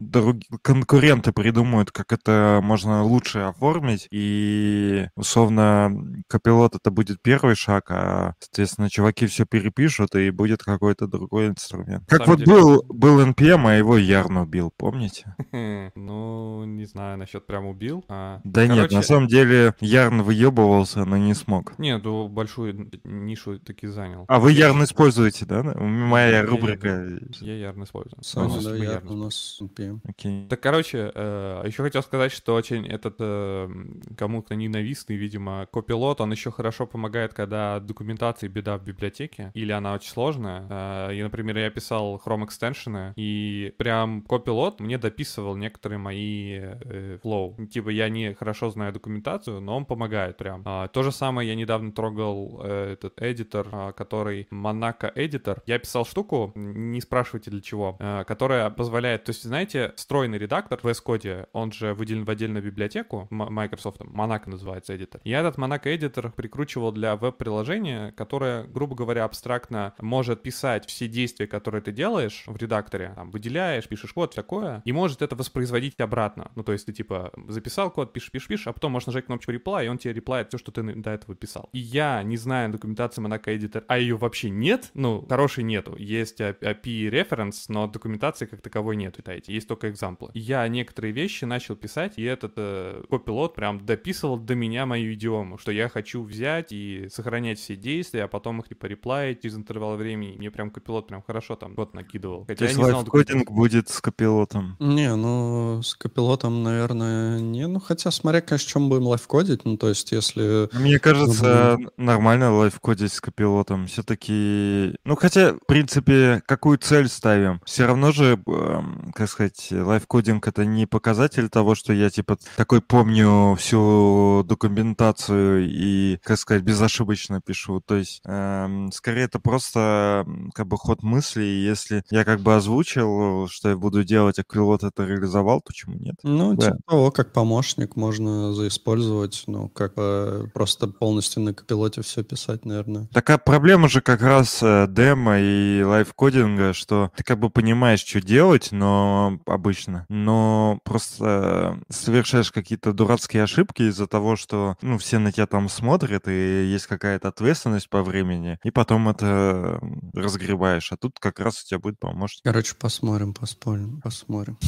друг- конкуренты придумают, как это можно лучше оформить, и, условно, копилот это будет первый шаг, а, соответственно, чуваки все перепишут, и будет какой-то другой инструмент. Как вот деле- был, был NPM, а его Ярн убил, помните? Ну, не знаю, насчет прям убил. А, Да нет, на самом деле Ярн выебывался, но не смог. Нет, ну, большую нишу таки занял. А вы Ярн используете, да? Моя Я рубрика. Я ярно использую. Сам, Ну, да, мы я ярно у нас NPM. Окей. Так, короче, еще хотел сказать, что очень этот э, кому-то ненавистный, видимо, копилот, он еще хорошо помогает, когда документации беда в библиотеке, или она очень сложная. Э, и, например, я писал Chrome экстеншены, и прям копилот мне дописывал некоторые мои э, флоу. Типа я не хорошо знаю документацию, но он помогает прям. А, то же самое я недавно трогал э, этот эдитор, а, который Monaco эдитор. Я писал штуку, не спрашивайте для чего, э, которая позволяет, то есть, знаете, встроенный редактор в VS Code, он же выделен в отдельную библиотеку Microsoft, Monaco называется эдитор. Я этот Monaco эдитор прикручивал для веб-приложения, которое, грубо говоря, абстрактно может писать все действия, которые ты делаешь в редакторе, там, выделяешь, пишешь код, такое, и может это воспроизводить обратно. Ну, то есть ты, типа, записал код, пишешь, пишешь, пишешь, а потом можешь нажать кнопочку reply, и он тебе реплает все, что ты до этого писал. И я, не знаю документации Monaco Editor, а ее вообще нет, ну, хорошей нету. Есть а- API reference, но документации как таковой нету, дайте. Есть только экзамплы. Я некоторые вещи начал писать, и этот э, копилот прям дописывал до меня мою идиому, что я хочу взять и сохранять все действия, а потом их типа реплаить через интервал времени. Мне прям копилот прям хорошо там код накидывал. Хотя То я есть не знал лайфкодинг будет с копилотом. Не, ну, с копилотом, наверное, не. Ну, хотя, смотря, конечно, чем будем лайфкодить. Ну, то есть, если... Мне кажется, нормально лайфкодить с копилотом. Все-таки... Ну, хотя, в принципе, какую цель ставим? Все равно же, эм, как сказать, лайфкодинг — это не показатель того, что я, типа, такой помню всю документацию и, как сказать, безошибочно пишу. То есть, эм, скорее, это просто, как бы, ход мысли. Если я, как бы, озвучил, что я буду делать, а копилот это реализовал, почему нет? Ну, Да. типа того, как помощник можно заиспользовать, ну, как э, просто полностью на копилоте все писать, наверное. Такая проблема же как раз э, демо и лайфкодинга, что ты как бы понимаешь, что делать, но обычно, но просто э, совершаешь какие-то дурацкие ошибки из-за того, что ну, все на тебя там смотрят, и есть какая-то ответственность по времени, и потом это м, разгребаешь. А тут как раз у тебя будет помощник. Короче, посмотрим, поспорим, посмотрим.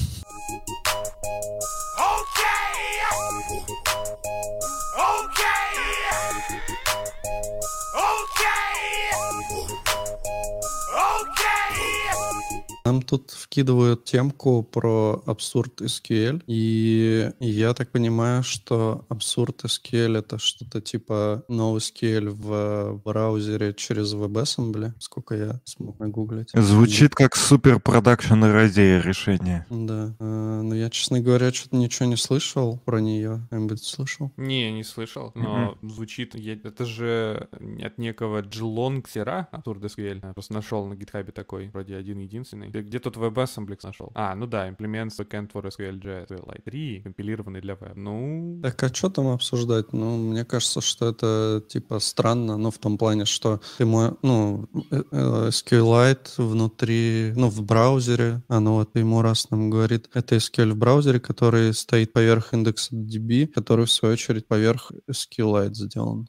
Тут вкидывают темку про абсурд SQL, и я так понимаю, что абсурд SQL это что-то типа NoSQL в браузере через WebAssembly, сколько я смог нагуглить. Звучит как супер продакшн радио решение. Да, э, но я, честно говоря, что-то ничего не слышал про нее. Кто-нибудь слышал? Не, не слышал, но звучит... я- Это же от некого Джилонгсера, Абсурд SQL. Я просто нашел на гитхабе такой, вроде один-единственный. Где, где тут WebAssembly нашел? А, ну да, Implements Backend for SQL JS Lite 3, компилированный для веб. Ну, Так а что там обсуждать? Ну, мне кажется, что это типа странно, ну, в том плане, что ты мой, ну, э, э, SQLite внутри, ну, в браузере, оно вот ему раз нам говорит, это SQL в браузере, который стоит поверх индекса DB, который, в свою очередь, поверх SQLite сделан.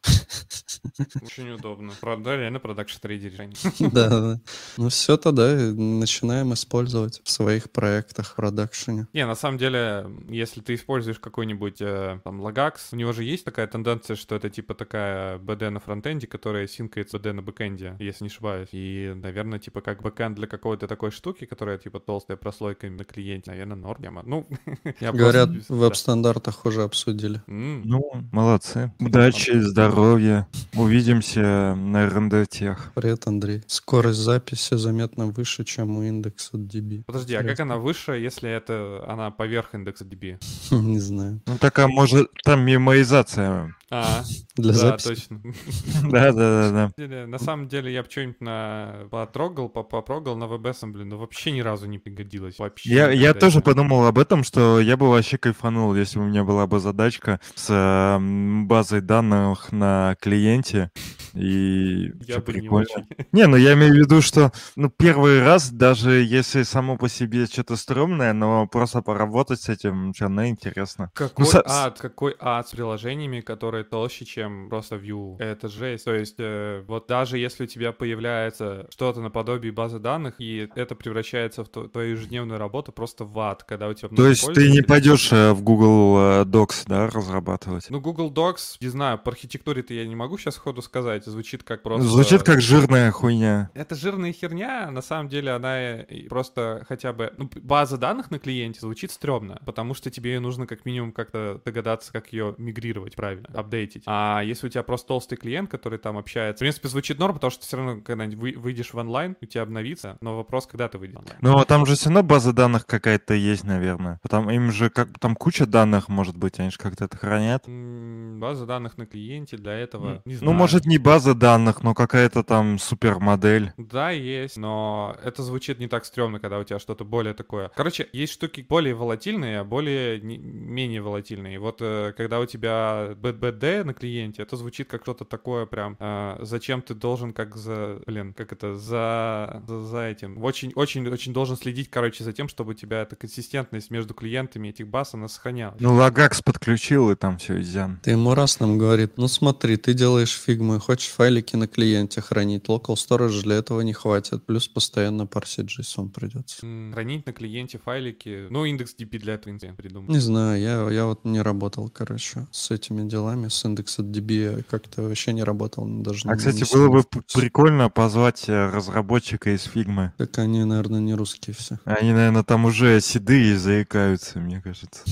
очень удобно. Правда, реально production ready решение. Да, да. Ну, все тогда начинаем использовать в своих проектах в продакшене. Не, на самом деле, если ты используешь какой-нибудь э, там Logux, у него же есть такая тенденция, что это типа такая БД на фронтенде, которая синкается БД на бэкенде, если не ошибаюсь. И, наверное, типа как бэкенд для какой-то такой штуки, которая типа толстая прослойка на клиенте, наверное, норм. Я мо- Ну, я Говорят, в веб-стандартах уже обсудили. Ну, молодцы. Удачи, здоровья. Увидимся на РНД-тех. Привет, Андрей. Скорость записи заметно выше, чем у индекса DB. Подожди, а как она выше, если это она поверх индекса DB? Не знаю. Ну, так, а может, там мемоизация. А, Для да, записи. точно. Да-да-да-да. деле, На самом деле я бы что-нибудь на... потрогал, по- попрогал на WebAssembly, но вообще ни разу не пригодилось. Вообще Я, тоже подумал об этом, что я бы вообще кайфанул, если бы у меня была бы задачка с эм, базой данных на клиенте. И Я бы не прикольно. очень. Не, ну я имею в виду, что ну, первый раз, даже если само по себе что-то стрёмное, но просто поработать с этим все равно интересно. Какой с- ад, какой ад с приложениями, которые толще, чем просто Vue. Это жесть. То есть, э, вот даже если у тебя появляется что-то наподобие базы данных, и это превращается в тво- твою ежедневную работу просто в ад, когда у тебя То есть ты не пойдешь э, в Google э, Docs, да, разрабатывать? Ну, Google Docs, не знаю, по архитектуре-то я не могу сейчас ходу сказать, звучит как просто... Звучит как жирная хуйня. Это жирная херня, на самом деле она просто хотя бы... Ну, база данных на клиенте звучит стрёмно, потому что тебе нужно как минимум как-то догадаться, как ее мигрировать правильно, апдейтить. А если у тебя просто толстый клиент, который там общается, в принципе, звучит норм, потому что все равно, когда вы- выйдешь в онлайн, у тебя обновится, но вопрос, когда ты выйдешь онлайн. Но там же все равно база данных какая-то есть, наверное. Потому им же как там куча данных, может быть, они же как-то это хранят. База данных на клиенте для этого, не Ну, знаю. может, не база данных, но какая-то там супермодель. Да, есть, но это звучит не так стрёмно, когда у тебя что-то более такое. Короче, есть штуки более волатильные, а более не- менее волатильные. И вот э, когда у тебя BBD на клиенте, это звучит как что-то такое прям, э, зачем ты должен как за, блин, как это, за, за, за этим. Очень, очень, очень должен следить, короче, за тем, чтобы у тебя эта консистентность между клиентами этих баз, она сохранялась. Ну, лагакс подключил, и там все изян. Ты ему раз нам говорит, ну смотри, ты делаешь фигму и хочешь файлики на клиенте хранить. Local storage для этого не хватит. Плюс постоянно парсить JSON придется. Хранить на клиенте файлики, ну, индекс DB для этого придумал. Не знаю, я, я вот не работал, короче, с этими делами, с индексом DB как-то вообще не работал. Даже А, не- кстати, не было бы прикольно позвать э, разработчика из фигмы. Так они, наверное, не русские все. Они, наверное, там уже седые заикаются, мне кажется.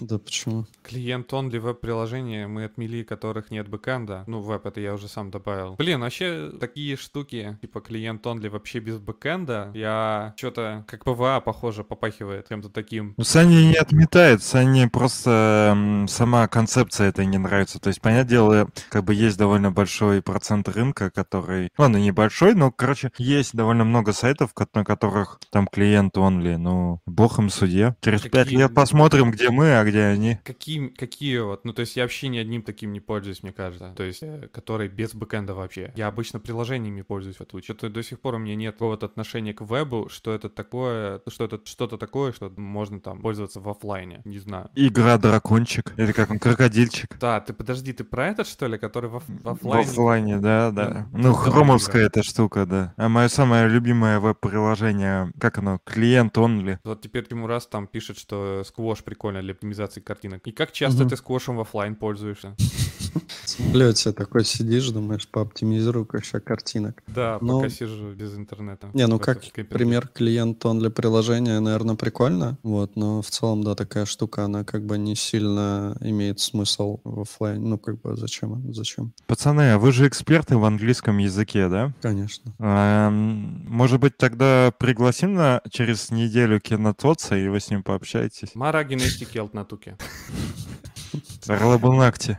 Да почему? Client only веб-приложения мы отмели, которых нет бэкэнда. Ну, веб это я уже сам добавил. Блин, вообще такие штуки, типа client only вообще без бэкэнда, я что-то как PWA, похоже, попахивает чем-то таким. Ну, Сани не отметает, Сани просто сама концепция этой не нравится. То есть, понятное дело, как бы есть довольно большой процент рынка, который... Ладно, небольшой, но, короче, есть довольно много сайтов, на которых там client only. Ну, бог им судья. Через пять лет посмотрим, где мы, а где они. Какие, какие вот, ну то есть я вообще ни одним таким не пользуюсь, мне кажется. То есть, э, который без бэкэнда вообще. Я обычно приложениями пользуюсь вот Что-то до сих пор у меня нет какого-то отношения к вебу, что это такое, что это что-то такое, что можно там пользоваться в оффлайне. Не знаю. Игра дракончик. Или как он, крокодильчик. Да, ты подожди, ты про этот что ли, который в, в В оффлайне? оффлайне, да, да. Да. Ну, Ну, хромовская эта штука, да. А мое самое любимое веб-приложение, как оно, клиент only. Вот теперь ему раз там пишет, что Squoosh прикольно для оптимизации картинок. И как часто Мгм. ты Squoosh ем в оффлайн пользуешься? В самолете такой сидишь, думаешь, пооптимизирую-ка еще картинок. Да, Ну, пока сижу без интернета. Не, ну в как пример client only для приложения, наверное, прикольно. Вот, но в целом, да, такая штука, она как бы не сильно имеет смысл в оффлайн. Ну, как бы зачем? Зачем? Пацаны, а вы же эксперты в английском языке, да? Конечно. Эм, Может быть, тогда пригласим на через неделю кинотоца, и вы с ним пообщаетесь? Мара генетики келт на туке. Ралабунакти,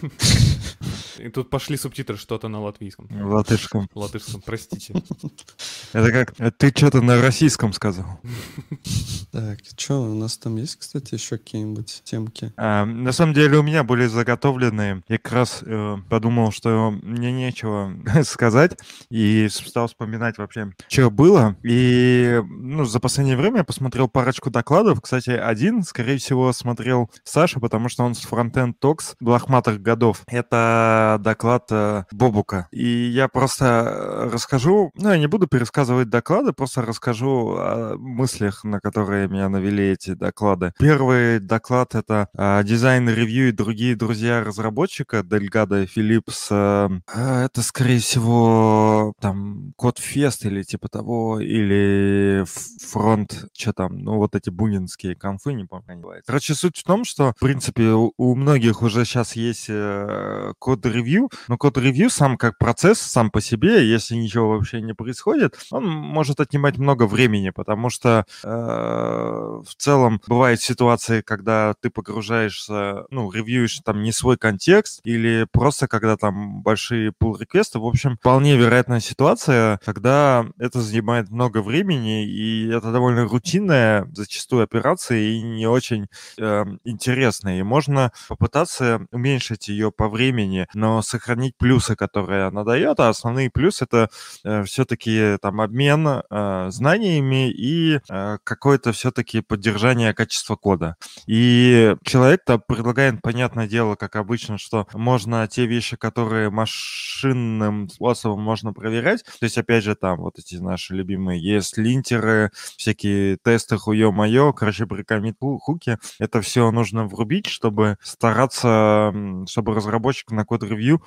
И тут пошли субтитры что-то на латвийском. латышском. Латышском, простите. Это как... Ты что-то на российском сказал. Так, что, у нас там есть, кстати, еще какие-нибудь темки? А, на самом деле у меня были заготовленные. Я как раз э, подумал, что мне нечего сказать, и стал вспоминать вообще, что было. И ну, за последнее время я посмотрел парочку докладов. Кстати, один, скорее всего, смотрел Саша, потому что он с Frontend Talks лохматых годов. Это доклад э, Бобука. И я просто э, расскажу, ну, я не буду пересказывать доклады, просто расскажу о мыслях, на которые меня навели эти доклады. Первый доклад — это а, дизайн-ревью и другие друзья разработчика Дельгада Филиппс. это, скорее всего, там, CodeFest или типа того, или Фронт, что там, ну, вот эти бунинские конфы, не помню, называются. Короче, суть в том, что, в принципе, у, многих уже сейчас есть э, код-ревью, но код-ревью сам как процесс, сам по себе, если ничего вообще не происходит, он может отнимать много времени, потому что э, в целом бывают ситуации, когда ты погружаешься, ну, ревьюешь там не свой контекст, или просто когда там большие pull реквесты в общем, вполне вероятная ситуация, когда это занимает много времени, и это довольно рутинная зачастую операция и не очень э, интересная. И можно попытаться уменьшить ее по времени, но сохранить плюсы, которые она дает, а основные плюсы это все-таки там обмен э, знаниями и э, какое-то все-таки поддержание качества кода. И человек-то предлагает, понятное дело, как обычно, что можно те вещи, которые машинным способом можно проверять, то есть, опять же, там вот эти наши любимые ES-линтеры, всякие тесты хуё-моё, короче, прикомит хуки, это все нужно врубить, чтобы стараться, чтобы разработчик на код-ревью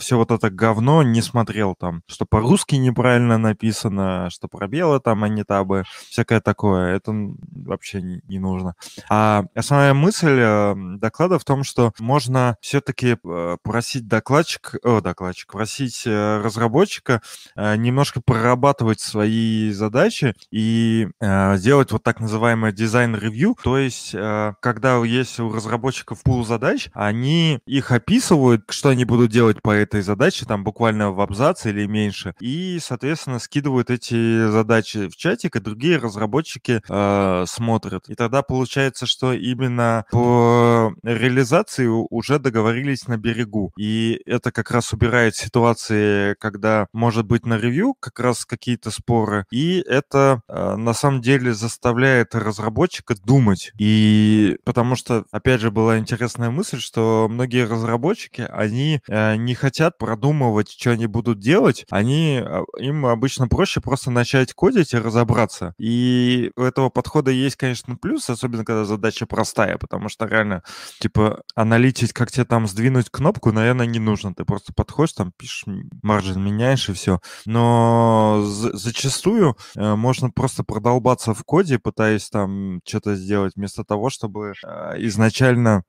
все вот это говно не смотрел там, что по-русски неправильно написано, что пробелы там, а не табы, всякое такое. Это вообще не, не нужно. А основная мысль э, доклада в том, что можно все-таки просить докладчик, о, докладчик, просить э, разработчика э, немножко прорабатывать свои задачи и э, делать вот так называемое дизайн-ревью, то есть э, когда есть у разработчиков пул задач, они их описывают, что они будут делать по этой задаче, там буквально в абзаце или меньше, и, соответственно, скидывают эти задачи в чатик, и другие разработчики э, смотрят. И тогда получается, что именно по реализации уже договорились на берегу. И это как раз убирает ситуации, когда может быть на ревью как раз какие-то споры, и это э, на самом деле заставляет разработчика думать. И потому что, опять же, была интересная мысль, что многие разработчики, они э, не хотят продумывать, что они будут делать, они, а, им обычно проще просто начать кодить и разобраться. И у этого подхода есть, конечно, плюс, особенно когда задача простая, потому что реально, типа, аналитить, как тебе там сдвинуть кнопку, наверное, не нужно. Ты просто подходишь, там пишешь, маржин меняешь и все. Но за- зачастую э, можно просто продолбаться в коде, пытаясь там что-то сделать, вместо того, чтобы э, изначально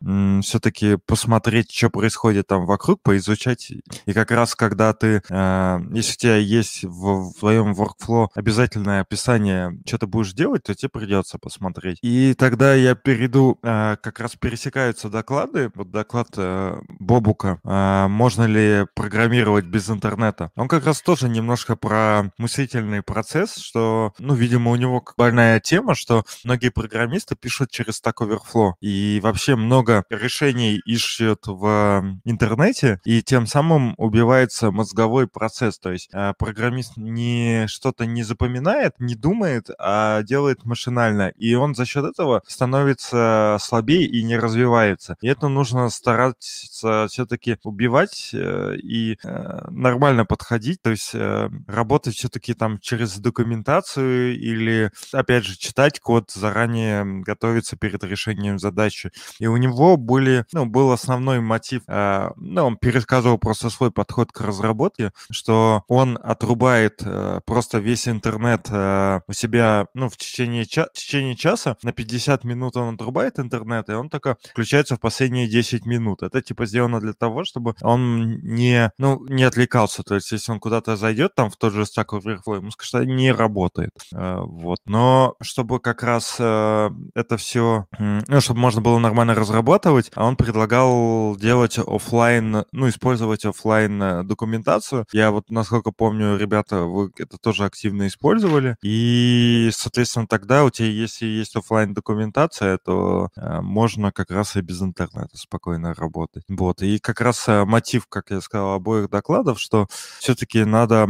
все-таки посмотреть, что происходит там вокруг, поизучать. И как раз когда ты, э, если у тебя есть в, в твоем workflow обязательное описание, что ты будешь делать, то тебе придется посмотреть. И тогда я перейду, э, как раз пересекаются доклады. Вот доклад э, Бобука, э, можно ли программировать без интернета. Он как раз тоже немножко про мыслительный процесс, что, ну, видимо, у него больная тема, что многие программисты пишут через Stack Overflow. И вообще много решений ищут в интернете, и тем самым убивается мозговой процесс. То есть э, программист не что-то не запоминает, не думает, а делает машинально. и он за счет этого становится слабее и не развивается. И это нужно стараться все-таки убивать э, и э, нормально подходить, то есть э, работать все-таки там через документацию или, опять же, читать код, заранее готовиться перед решением задачи. И у него были, ну, был основной мотив, ну, он пересказывал просто свой подход к разработке, что он отрубает просто весь интернет у себя, ну, в течение, ча- в течение часа, на 50 минут он отрубает интернет, и он только включается в последние 10 минут. Это, типа, сделано для того, чтобы он не, ну, не отвлекался. То есть, если он куда-то зайдет, там, в тот же Stack Overflow, ему скажут, что не работает. Э, вот. Но чтобы как раз э, это все, ну, чтобы можно было нормально разрабатывать, он предлагал делать офлайн, ну, использовать офлайн э, документацию. Я вот, насколько помню, ребята, вы это тоже активно использовали. И, соответственно, тогда у тебя, если есть офлайн документация, то можно как раз и без интернета спокойно работать. Вот. И как раз мотив, как я сказал, обоих докладов, что все-таки надо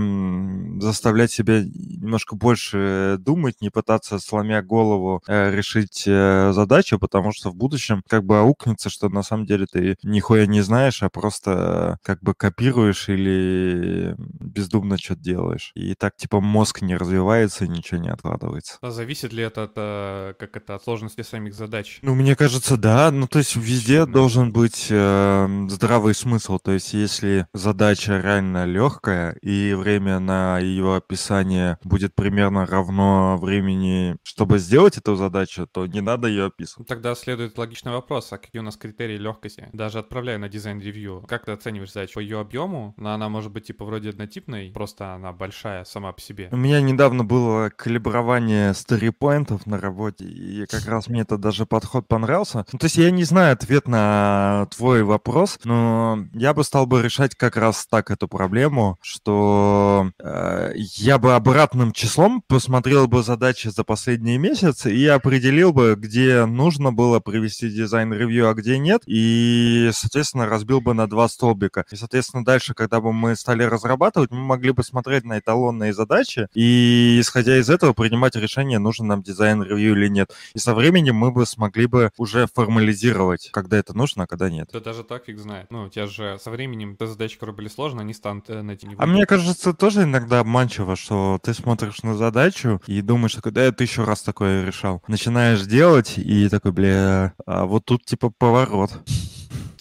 заставлять себя немножко больше думать, не пытаться, сломя голову, э, решить э, задачу, потому что в будущем как бы аукнется, что на самом деле ты нихуя не знаешь, а просто как бы копируешь или бездумно что-то делаешь. И так типа мозг не развивается, ничего не откладывается. А зависит ли это от, э, как это, от сложности самих задач? Ну, мне кажется, да. Ну, то есть везде должен быть э, здравый смысл. То есть если задача реально легкая и время на ее описание будет примерно равно времени, чтобы сделать эту задачу, то не надо ее описывать. Тогда следует логичный вопрос, а какие у нас критерии легкости? Даже отправляя на дизайн-ревью, как ты оцениваешь задачу? По ее объему? Но она может быть типа вроде однотипной, просто она большая сама по себе. У меня недавно было калибрование story point ов на работе, и как раз мне это даже подход понравился. Ну, то есть я не знаю ответ на твой вопрос, но я бы стал бы решать как раз так эту проблему, что э, я бы обратным числом посмотрел бы задачи за последние месяцы и определил бы, где нужно было провести дизайн-ревью, а где нет, и, соответственно, разбил бы на два столбика. И, соответственно, дальше, когда бы мы стали разрабатывать, мы могли бы смотреть на эталонные задачи и, исходя из этого, принимать решение, нужен нам дизайн-ревью или нет. И со временем мы бы смогли бы уже формализировать, когда это нужно, а когда нет. Да даже так фиг знает. Ну, у тебя же со временем те задачи, которые были сложные, они станут э, на эти А мне кажется, тоже иногда обманчиво, что ты смотришь на задачу и думаешь, что да, я тысячу раз такое решал. Начинаешь делать и такой, бля, а вот тут типа поворот.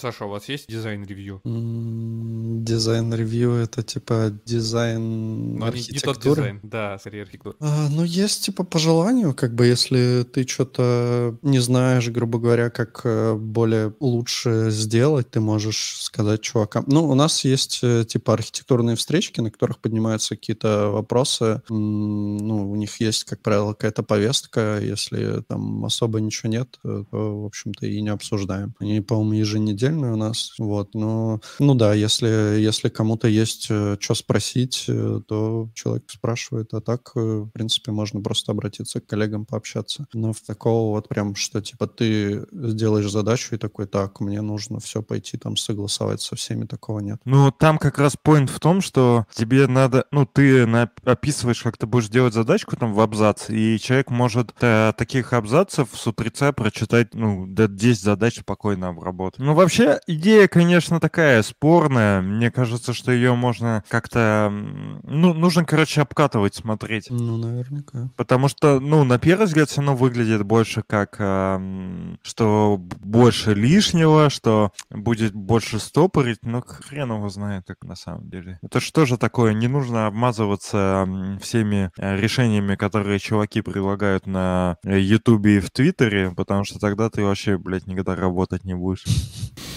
Саша, у вас есть дизайн-ревью? Дизайн-ревью — это типа дизайн Но архитектуры? Не тот дизайн, да, скорее архитектура. А, ну, есть типа по желанию, как бы, если ты что-то не знаешь, грубо говоря, как э, более лучше сделать, ты можешь сказать чувакам. Ну, у нас есть э, типа архитектурные встречки, на которых поднимаются какие-то вопросы. Ну, у них есть, как правило, какая-то повестка. Если там особо ничего нет, э, то, в общем-то, и не обсуждаем. Они, по-моему, еженедельно отдельный у нас, вот, но, ну да, если, если кому-то есть э, что спросить, э, то человек спрашивает, а так, э, в принципе, можно просто обратиться к коллегам, пообщаться. Но в такого вот прям, что типа ты сделаешь задачу и такой, так, мне нужно все пойти там согласовать со всеми, такого нет. Ну, там как раз point в том, что тебе надо, ну, ты на, описываешь, как ты будешь делать задачку там в абзац, и человек может э, таких абзацев с утреца прочитать, ну, до 10 задач спокойно обработать. Ну, вообще Вообще, идея, конечно, такая спорная. Мне кажется, что ее можно как-то... Ну, нужно, короче, обкатывать, смотреть. Ну, наверняка. Потому что, ну, на первый взгляд все равно выглядит больше как, э, что больше лишнего, что будет больше стопорить, но хрен его знает, как на самом деле. Это что же такое? Не нужно обмазываться всеми э, решениями, которые чуваки предлагают на Ютубе и в Твиттере, потому что тогда ты вообще, блядь, никогда работать не будешь.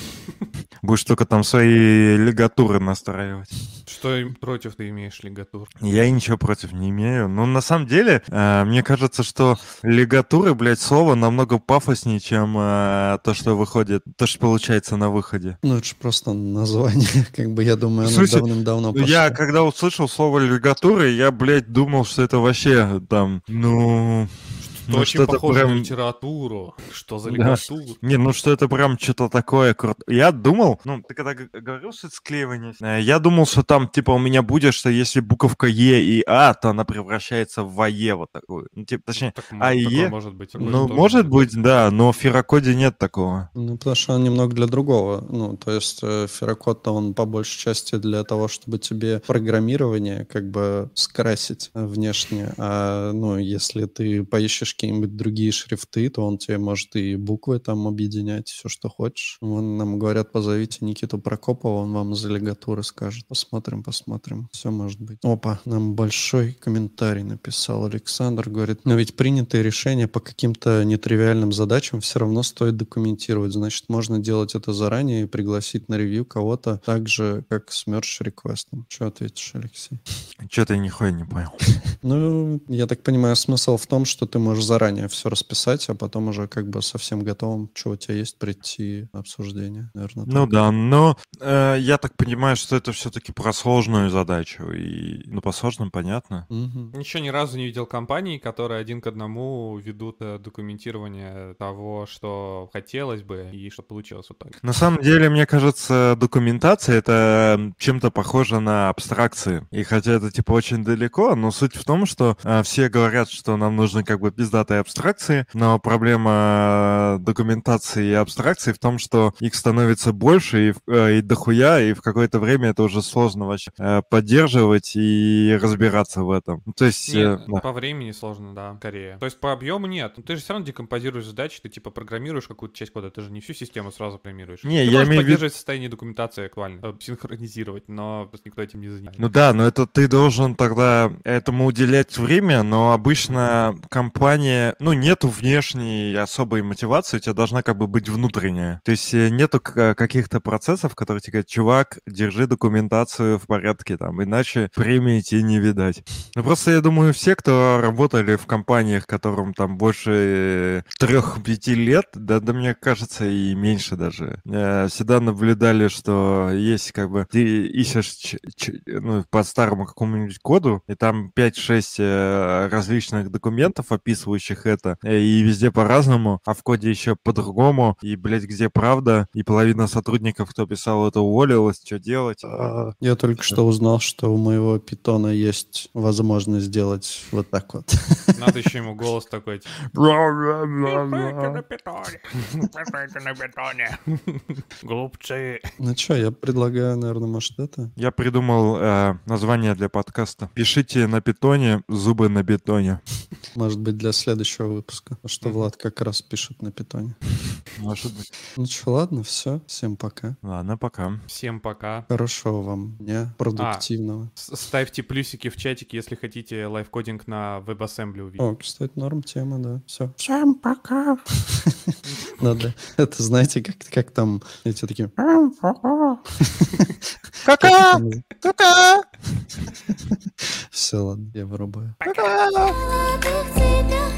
Будешь только там свои лигатуры настраивать. Что против ты имеешь лигатур? Я ничего против не имею. Но на самом деле, э, мне кажется, что лигатуры, блядь, слово намного пафоснее, чем э, то, что выходит, то, что получается на выходе. Ну, это же просто название, как бы, я думаю, оно давным-давно пошло. Я, когда услышал слово лигатуры, я, блядь, думал, что это вообще там, ну... Это очень что-то похоже прям- на литературу. Что за Да. литература? Не, ну что это прям что-то такое крутое. Я думал, ну, ты когда говорил, что это склеивание, э, я думал, что там, типа, у меня будет, что если буковка Е и А, то она превращается в АЕ вот такую. Ну, типа, точнее, Так, м- А и Е? может быть. ну, может быть, да, но в Ферокоде нет такого. Ну, потому что он немного для другого. Ну, то есть э, Ферокод-то он по большей части для того, чтобы тебе программирование как бы скрасить внешне. А, ну, если ты поищешь какие-нибудь другие шрифты, то он тебе может и буквы там объединять, все, что хочешь. Вон нам говорят, позовите Никиту Прокопова, он вам за лигатуры скажет. Посмотрим, посмотрим. Все может быть. Опа, нам большой комментарий написал Александр. Говорит, но ведь принятые решения по каким-то нетривиальным задачам все равно стоит документировать. Значит, можно делать это заранее и пригласить на ревью кого-то так же, как с merge реквестом. Что ответишь, Алексей? Что-то я нихуя не понял. Ну, я так понимаю, смысл в том, что ты можешь заранее все расписать, а потом уже как бы совсем готовым, что у тебя есть, прийти на обсуждение. Наверное, Ну да, но э, я так понимаю, что это все-таки про сложную задачу. И, ну, по сложным понятно. Ничего ни разу не видел компаний, которые один к одному ведут э, документирование того, что хотелось бы и что получилось в итоге. На самом деле, мне кажется, документация это м, чем-то похоже на абстракции. И хотя это типа очень далеко, но суть в том, что а, все говорят, что нам нужны как бы пиздатые абстракции, но проблема э, документации и абстракции в том, что их становится больше и, э, и дохуя, и в какое-то время это уже сложно вообще э, поддерживать и разбираться в этом. Ну, То есть... э, Нет, да. по времени сложно, да, скорее. То есть по объему нет. Ну, ты же все равно декомпозируешь задачи, ты типа программируешь какую-то часть кода, ты же не всю систему сразу программируешь. Не, ты я имею в виду- состояние документации актуально, синхронизировать, но никто этим не занимается. Ну да, но это ты должен тогда этому уделять время, но обычно компания, ну, нету внешней особой мотивации, у тебя должна как бы быть внутренняя. То есть э, нету к- каких-то процессов, которые тебе говорят, чувак, держи документацию в порядке, там, иначе премии тебе не видать. Ну просто я думаю, все, кто работали в компаниях, которым там больше трех-пяти лет, да, да мне кажется, и меньше даже, э, всегда наблюдали, что есть как бы, ты ищешь ну, по старому какому-нибудь коду, и там 5-6 э, различных документов, описывающих это, и везде по-разному, а в коде еще по-другому, и, блядь, где правда, и половина сотрудников, кто писал это, уволилась, что делать? А, Я только что узнал, что у моего питона есть возможность сделать вот так вот. Надо еще ему голос такой, типа, на бетоне, глупцы. Ну что, я предлагаю, наверное, может это? Я придумал э, название для подкаста. Пишите на питоне, зубы на бетоне. Может быть, для следующего выпуска. А Что. Влад как раз пишет на питоне. Может быть. Ну что, ладно, все. Всем пока. Ладно, пока. Всем пока. Хорошего вам дня, продуктивного. С- Ставьте плюсики в чатике, если хотите лайфкодинг на WebAssembly увидеть. О, кстати, норм тема, да. Все. Всем пока. Надо. Это знаете, как, как там эти такие... Кака! Кака! Все, ладно, я вырубаю. В